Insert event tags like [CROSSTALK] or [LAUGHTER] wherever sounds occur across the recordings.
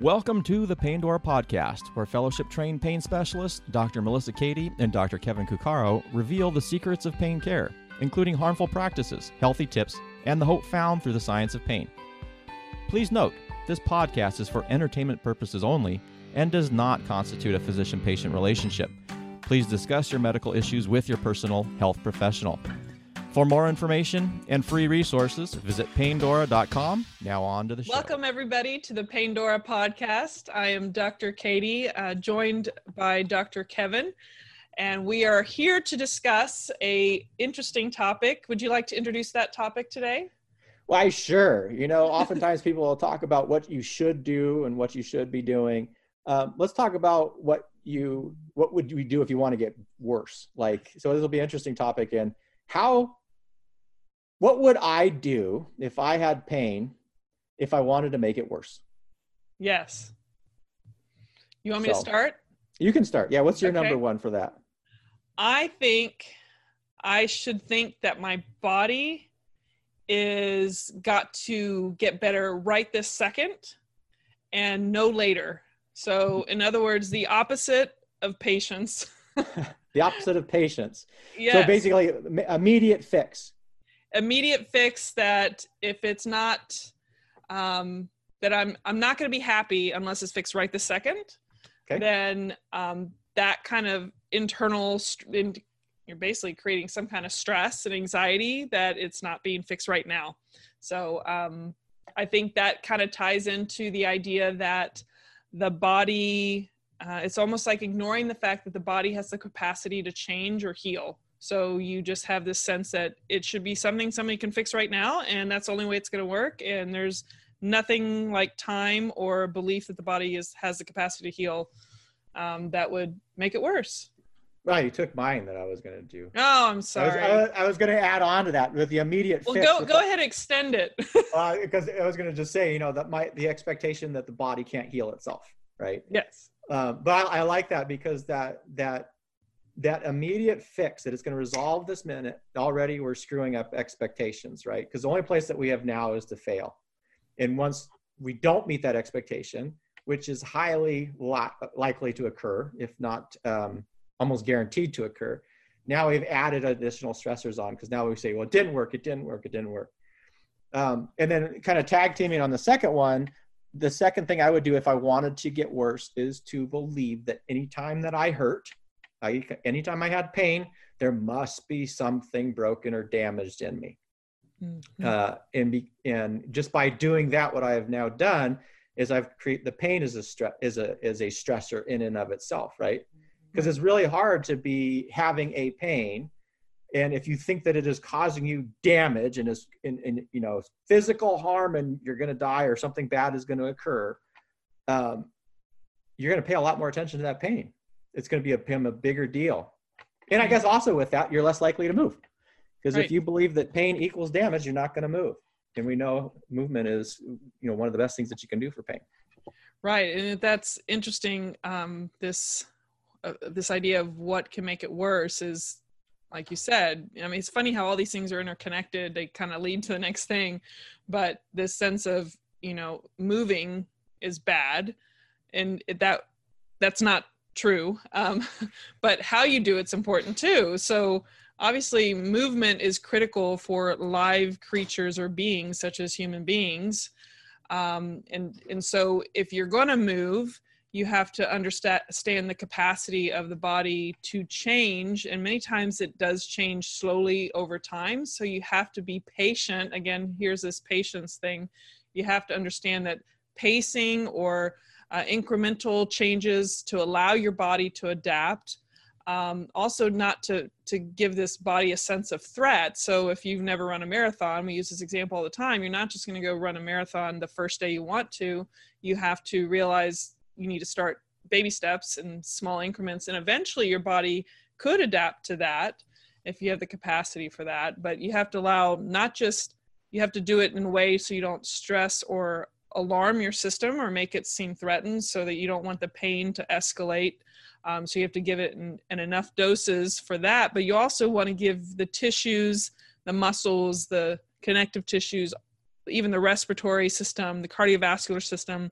Welcome to the Paindora Podcast, where fellowship trained pain specialists Dr. Melissa Cady and Dr. Kevin Cuccaro reveal the secrets of pain care, including harmful practices, healthy tips, and the hope found through the science of pain. Please note, this podcast is for entertainment purposes only and does not constitute a physician patient relationship. Please discuss your medical issues with your personal health professional. For more information and free resources, visit paindora.com. Now on to the show. Welcome, everybody, to the Paindora podcast. I am Dr. Cady, uh, joined by Dr. Kevin, and we are here to discuss a interesting topic. Would you like to introduce that topic today? Why, sure. You know, oftentimes people will talk about what you should do and what you should be doing. Um, let's talk about what you what would we do if you want to get worse. Like, so this will be an interesting topic. And how what would I do if I had pain if I wanted to make it worse? Yes. You want me so, to start? You can start. Yeah. What's your okay. number one for that? I think I should think that my body is got to get better right this second and no later. So, [LAUGHS] in other words, the opposite of patience. [LAUGHS] the opposite of patience. Yes. So basically, immediate fix immediate fix that if it's not um, that I'm I'm not going to be happy unless it's fixed right this second, okay. then um, that kind of internal in, you're basically creating some kind of stress and anxiety that it's not being fixed right now. So um, I think that kind of ties into the idea that the body uh, it's almost like ignoring the fact that the body has the capacity to change or heal so you just have this sense that it should be something somebody can fix right now, and that's the only way it's going to work. And there's nothing like time or belief that the body is has the capacity to heal um, that would make it worse. Well, you took mine that I was going to do. Oh, I'm sorry. I was, was, was going to add on to that with the immediate. Well, go go ahead, and extend it. [LAUGHS] uh, because I was going to just say, you know, that my the expectation that the body can't heal itself, right? Yes. Um, but I, I like that because that that that immediate fix that is going to resolve this minute already we're screwing up expectations right? Because the only place that we have now is to fail. And once we don't meet that expectation which is highly li- likely to occur if not um, almost guaranteed to occur now we've added additional stressors on because now we say well it didn't work it didn't work it didn't work. Um, and then kind of tag teaming on the second one the second thing i would do if i wanted to get worse is to believe that anytime that i hurt I, anytime I had pain, there must be something broken or damaged in me. Mm-hmm. Uh, and be, and just by doing that, what I have now done is I've created the pain is a stress is a is a stressor in and of itself, right? Because mm-hmm. it's really hard to be having a pain, and if you think that it is causing you damage and is in, in you know physical harm and you're going to die or something bad is going to occur, um, you're going to pay a lot more attention to that pain it's going to be a, a bigger deal. And I guess also with that, you're less likely to move. Because right. if you believe that pain equals damage, you're not going to move. And we know movement is, you know, one of the best things that you can do for pain. Right, and that's interesting. Um, this uh, this idea of what can make it worse is, like you said. I mean, it's funny how all these things are interconnected. They kind of lead to the next thing, but this sense of you know moving is bad, and that that's not true um, [LAUGHS] but how you do it's important too. So obviously movement is critical for live creatures or beings such as human beings um, and and so if you're going to move you have to understand the capacity of the body to change and many times it does change slowly over time so you have to be patient. Again here's this patience thing. You have to understand that pacing or uh, incremental changes to allow your body to adapt. Um, also, not to to give this body a sense of threat. So, if you've never run a marathon, we use this example all the time. You're not just going to go run a marathon the first day you want to. You have to realize you need to start baby steps and small increments, and eventually your body could adapt to that if you have the capacity for that. But you have to allow not just you have to do it in a way so you don't stress or alarm your system or make it seem threatened so that you don't want the pain to escalate. Um, so you have to give it in, in enough doses for that. But you also want to give the tissues, the muscles, the connective tissues, even the respiratory system, the cardiovascular system,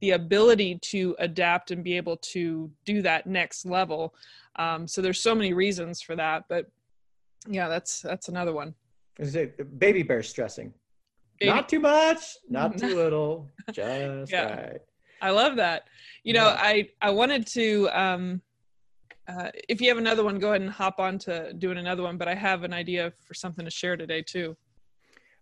the ability to adapt and be able to do that next level um, so there's so many reasons for that but yeah that's that's another one is it baby bear stressing. Not too much not [LAUGHS] too little just yeah. right i love that you know i i wanted to um uh, if you have another one, go ahead and hop on to doing another one. But I have an idea for something to share today too.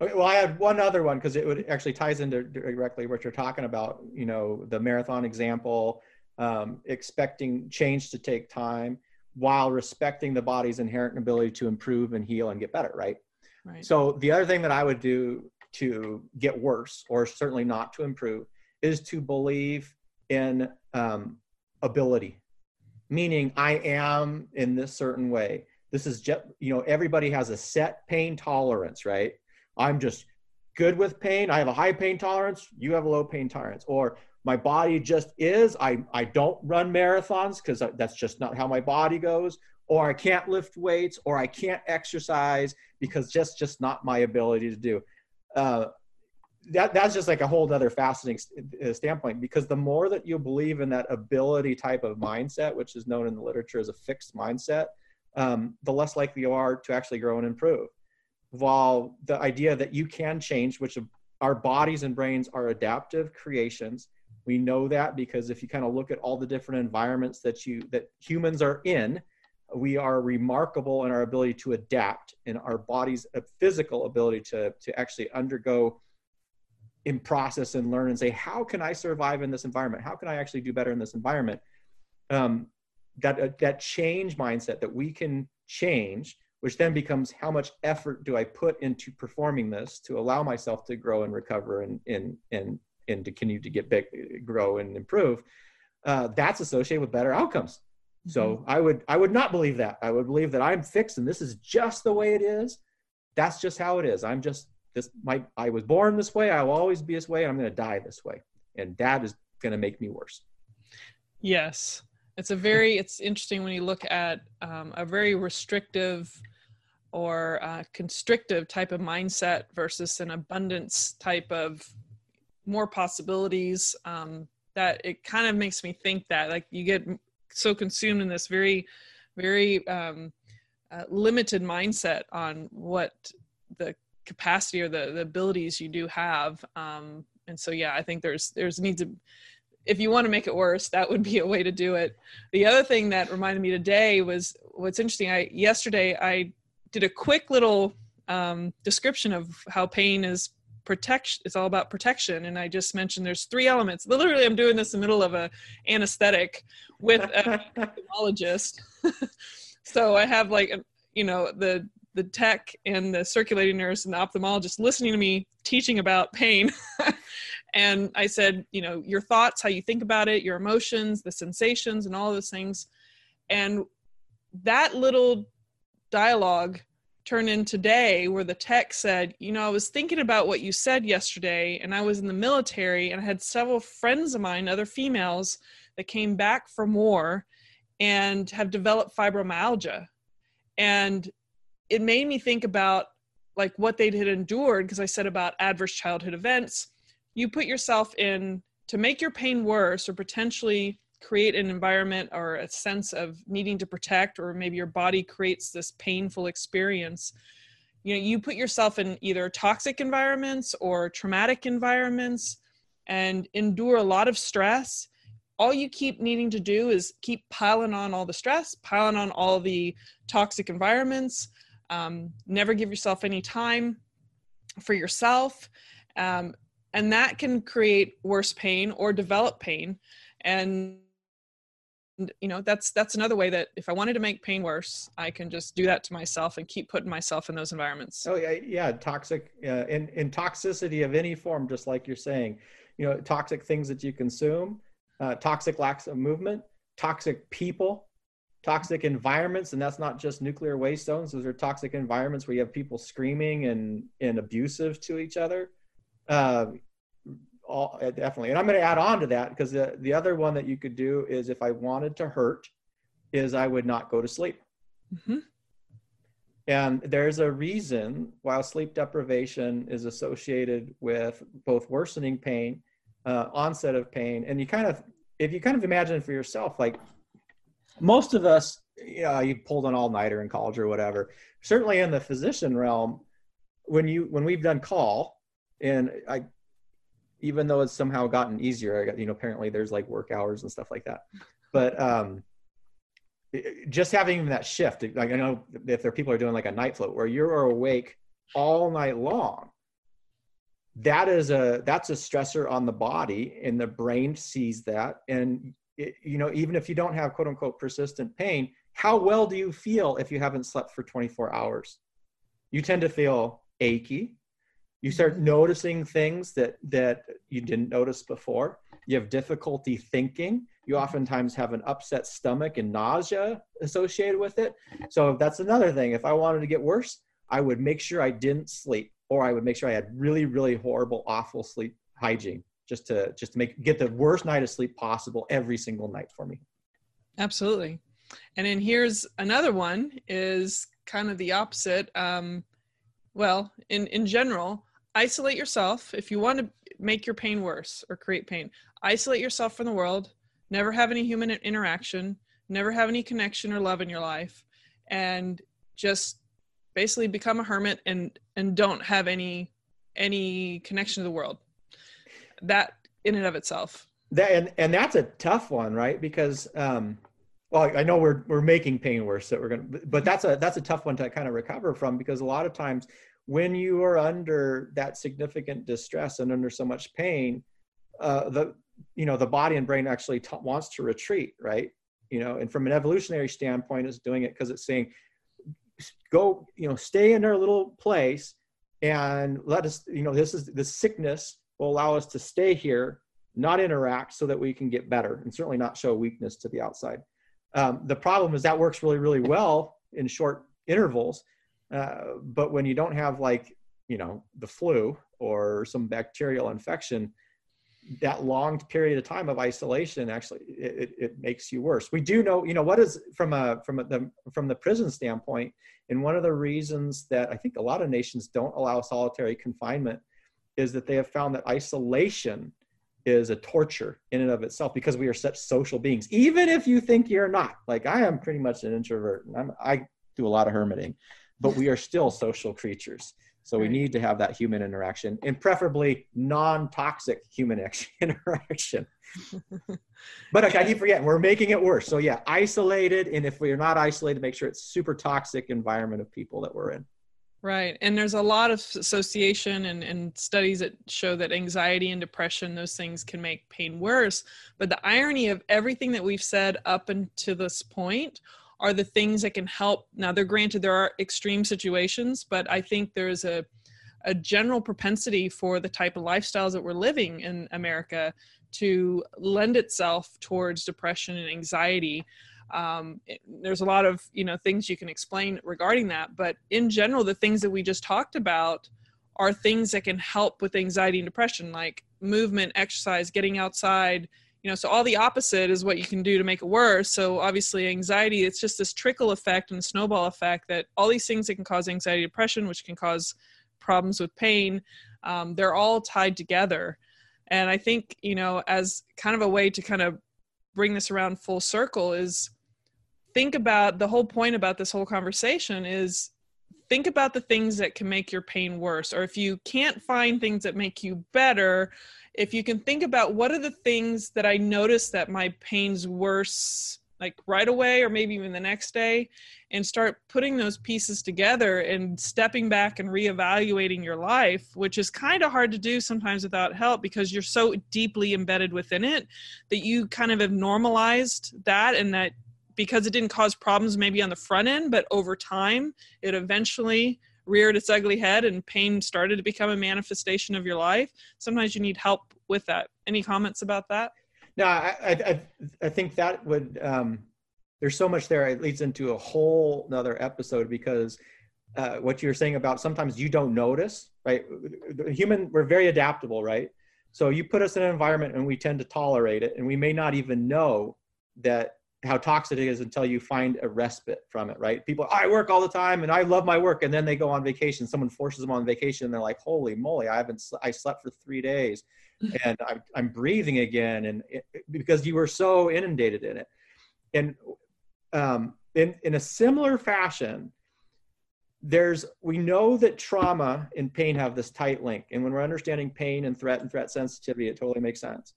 Okay, well, I had one other one because it would actually ties into directly what you're talking about. You know, the marathon example, um, expecting change to take time while respecting the body's inherent ability to improve and heal and get better, right? Right. So the other thing that I would do to get worse, or certainly not to improve, is to believe in um, ability, meaning I am in this certain way. This is just, you know, everybody has a set pain tolerance, right? I'm just good with pain. I have a high pain tolerance. You have a low pain tolerance. Or my body just is. I, I don't run marathons because that's just not how my body goes. Or I can't lift weights. Or I can't exercise because just just not my ability to do. Uh, that that's just like a whole other fascinating uh, standpoint because the more that you believe in that ability type of mindset, which is known in the literature as a fixed mindset, um, the less likely you are to actually grow and improve while the idea that you can change, which our bodies and brains are adaptive creations. We know that because if you kind of look at all the different environments that you that humans are in, we are remarkable in our ability to adapt in our body's physical ability to to actually undergo in process and learn and say how can i survive in this environment how can i actually do better in this environment um, that uh, that change mindset that we can change which then becomes how much effort do I put into performing this to allow myself to grow and recover and and and and to continue to get big, grow and improve. Uh, that's associated with better outcomes. Mm-hmm. So I would I would not believe that. I would believe that I'm fixed and this is just the way it is. That's just how it is. I'm just this. My I was born this way. I will always be this way. I'm going to die this way, and that is going to make me worse. Yes, it's a very it's interesting when you look at um, a very restrictive or uh, constrictive type of mindset versus an abundance type of more possibilities um, that it kind of makes me think that like you get so consumed in this very very um, uh, limited mindset on what the capacity or the, the abilities you do have. Um, and so yeah i think there's there's needs to if you want to make it worse that would be a way to do it. The other thing that reminded me today was what's interesting i yesterday i did a quick little um, description of how pain is protection it's all about protection. And i just mentioned there's three elements. Literally i'm doing this in the middle of a anesthetic with an ophthalmologist [LAUGHS] [LAUGHS] so i have like you know the the tech and the circulating nurse and the ophthalmologist listening to me teaching about pain. [LAUGHS] And i said you know your thoughts how you think about it your emotions the sensations and all those things. And that little dialogue turned in today where the tech said, You know, I was thinking about what you said yesterday, and I was in the military, and I had several friends of mine, other females, that came back from war and have developed fibromyalgia. And it made me think about like what they had endured because I said about adverse childhood events. You put yourself in to make your pain worse or potentially create an environment or a sense of needing to protect or maybe your body creates this painful experience you know you put yourself in either toxic environments or traumatic environments and endure a lot of stress. All you keep needing to do is keep piling on all the stress piling on all the toxic environments um, never give yourself any time for yourself um, and that can create worse pain or develop pain. And you know that's that's another way that if i wanted to make pain worse i can just do that to myself and keep putting myself in those environments. Oh yeah yeah toxic uh, in in toxicity of any form just like you're saying. You know toxic things that you consume uh, toxic lacks of movement toxic people toxic environments and that's not just nuclear waste zones. Those are toxic environments where you have people screaming and and abusive to each other. Uh, all uh, definitely. And I'm going to add on to that because the, the other one that you could do is if I wanted to hurt, is I would not go to sleep. Mm-hmm. And there's a reason why sleep deprivation is associated with both worsening pain uh, onset of pain. And you kind of, if you kind of imagine for yourself, like most of us, you know, you pulled an all nighter in college or whatever. Certainly in the physician realm, when you when we've done call, and I, even though it's somehow gotten easier, you know apparently there's like work hours and stuff like that, but um, just having that shift. Like I know if there are people are doing like a night float where you're awake all night long that is a that's a stressor on the body and the brain sees that. And it, you know even if you don't have quote unquote persistent pain how well do you feel if you haven't slept for 24 hours? You tend to feel achy you start noticing things that that you didn't notice before you have difficulty thinking you oftentimes have an upset stomach and nausea associated with it so that's another thing if i wanted to get worse i would make sure i didn't sleep or I would make sure I had really, really horrible, awful sleep hygiene just to just to make get the worst night of sleep possible every single night for me. Absolutely. And then here's another one is kind of the opposite. Um, well, in, in general, isolate yourself. If you want to make your pain worse or create pain, isolate yourself from the world, never have any human interaction, never have any connection or love in your life, and just basically become a hermit and and don't have any any connection to the world. That in and of itself. That and and that's a tough one right? Because um well i know we're we're making pain worse that we're gonna but that's a that's a tough one to kind of recover from because a lot of times when you are under that significant distress and under so much pain uh the you know the body and brain actually t- wants to retreat right you know and from an evolutionary standpoint is doing it because it's saying go, you know, stay in our little place and let us, you know, this is the sickness will allow us to stay here, not interact so that we can get better and certainly not show weakness to the outside. Um, the problem is that works really, really well in short intervals. Uh, but when you don't have like, you know, the flu or some bacterial infection, that long period of time of isolation actually it, it makes you worse. We do know you know what is from a from a, the from the prison standpoint and one of the reasons that i think a lot of nations don't allow solitary confinement is that they have found that isolation is a torture in and of itself because we are such social beings even if you think you're not. Like i am pretty much an introvert and I'm, i do a lot of hermiting but we are still social creatures so we need to have that human interaction and preferably non-toxic human [LAUGHS] interaction. [LAUGHS] but okay, I keep forgetting we're making it worse. So yeah, isolated, and if we're not isolated, make sure it's super toxic environment of people that we're in. Right. And there's a lot of association and, and studies that show that anxiety and depression, those things can make pain worse. But the irony of everything that we've said up until this point are the things that can help. Now, they're granted there are extreme situations, but I think there's a a general propensity for the type of lifestyles that we're living in America to lend itself towards depression and anxiety. Um, it, there's a lot of you know things you can explain regarding that, but in general, the things that we just talked about are things that can help with anxiety and depression, like movement, exercise, getting outside, you know so all the opposite is what you can do to make it worse. So obviously anxiety it's just this trickle effect and snowball effect that all these things that can cause anxiety depression which can cause problems with pain um, they're all tied together. And i think you know as kind of a way to kind of bring this around full circle is think about the whole point about this whole conversation is think about the things that can make your pain worse or if you can't find things that make you better if you can think about what are the things that I notice that my pain's worse like right away or maybe even the next day and start putting those pieces together and stepping back and reevaluating your life which is kind of hard to do sometimes without help because you're so deeply embedded within it that you kind of have normalized that and that because it didn't cause problems maybe on the front end but over time it eventually reared its ugly head and pain started to become a manifestation of your life. Sometimes you need help with that. Any comments about that? No i i, I think that would um there's so much there. It leads into a whole another episode because uh, what you're saying about sometimes you don't notice right? Human we're very adaptable right? So you put us in an environment and we tend to tolerate it and we may not even know that how toxic it is until you find a respite from it, right? People, I work all the time and I love my work, and then they go on vacation. Someone forces them on vacation, and they're like, "Holy moly, I haven't, I slept for three days." [LAUGHS] and I'm, I'm breathing again and it, because you were so inundated in it and um, in, in a similar fashion there's we know that trauma and pain have this tight link and when we're understanding pain and threat and threat sensitivity it totally makes sense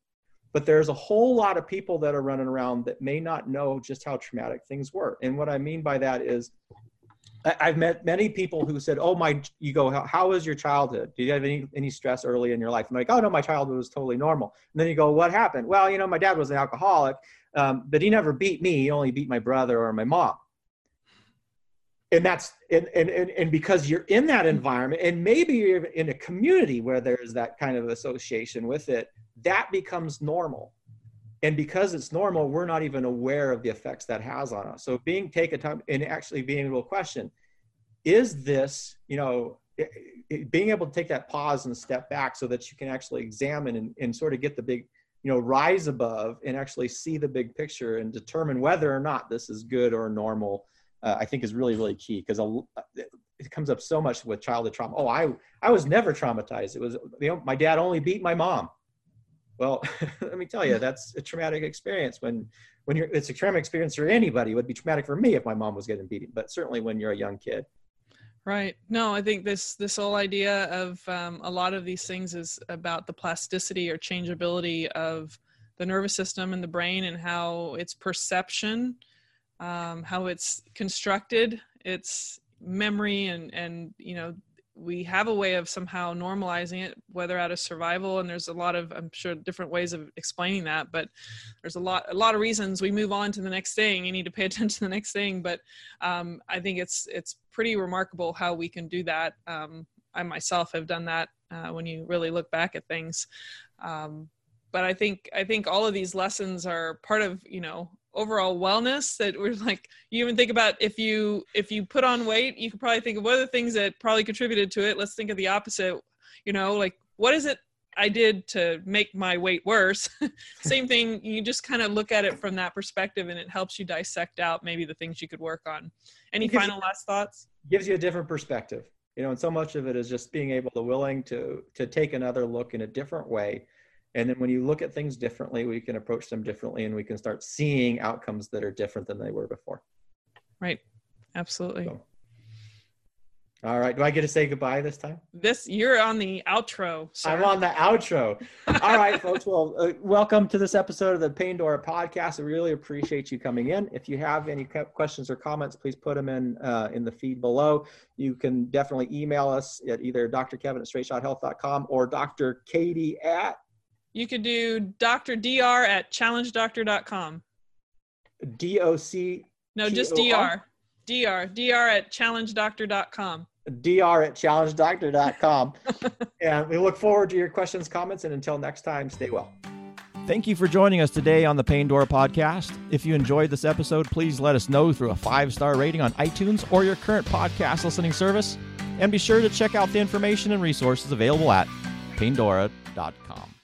but there's a whole lot of people that are running around that may not know just how traumatic things were and what i mean by that is I've met many people who said, "Oh my," you go, "How, how was your childhood? Did you have any any stress early in your life?" I'm like, "Oh no, my childhood was totally normal." And then you go, "What happened?" Well, you know, my dad was an alcoholic, um, but he never beat me. He only beat my brother or my mom. And that's and, and and and because you're in that environment, and maybe you're in a community where there's that kind of association with it, that becomes normal. And because it's normal we're not even aware of the effects that has on us. So being take a time and actually being able to question is this you know it, it, being able to take that pause and step back so that you can actually examine and, and sort of get the big you know rise above and actually see the big picture and determine whether or not this is good or normal uh, i think is really really key because it comes up so much with childhood trauma oh i i was never traumatized it was you know my dad only beat my mom well, [LAUGHS] let me tell you, that's a traumatic experience. When when you're, it's a traumatic experience for anybody. It would be traumatic for me if my mom was getting beaten, but certainly when you're a young kid. Right. No, I think this this whole idea of um, a lot of these things is about the plasticity or changeability of the nervous system and the brain and how its perception, um, how it's constructed, its memory and and you know we have a way of somehow normalizing it whether out of survival and there's a lot of i'm sure different ways of explaining that but there's a lot a lot of reasons we move on to the next thing you need to pay [LAUGHS] attention to the next thing but um, i think it's it's pretty remarkable how we can do that. Um, i myself have done that uh, when you really look back at things. Um, but i think i think all of these lessons are part of you know overall wellness that we're like you even think about if you if you put on weight you could probably think of what are the things that probably contributed to it. Let's think of the opposite you know like what is it i did to make my weight worse? [LAUGHS] Same thing you just kind of look at it from that perspective and it helps you dissect out maybe the things you could work on. Any final last thoughts? Gives you a different perspective you know and so much of it is just being able to willing to to take another look in a different way and then when you look at things differently, we can approach them differently and we can start seeing outcomes that are different than they were before. Right. Absolutely. So. All right. Do I get to say goodbye this time? This you're on the outro. Sir. I'm on the outro. [LAUGHS] All right, folks. Well, uh, welcome to this episode of the Paindora podcast. I really appreciate you coming in. If you have any questions or comments, please put them in uh, in the feed below. You can definitely email us at either Dr. Kevin at straightshothealth.com or Dr. Cady at you could do Dr. Dr. at challengedoctor.com. D O C. No, just Dr. Dr. Dr. at challengedoctor.com. Dr. at challengedoctor.com. [LAUGHS] and we look forward to your questions, comments, and until next time, stay well. Thank you for joining us today on the Paindora podcast. If you enjoyed this episode, please let us know through a five star rating on iTunes or your current podcast listening service. And be sure to check out the information and resources available at paindora.com.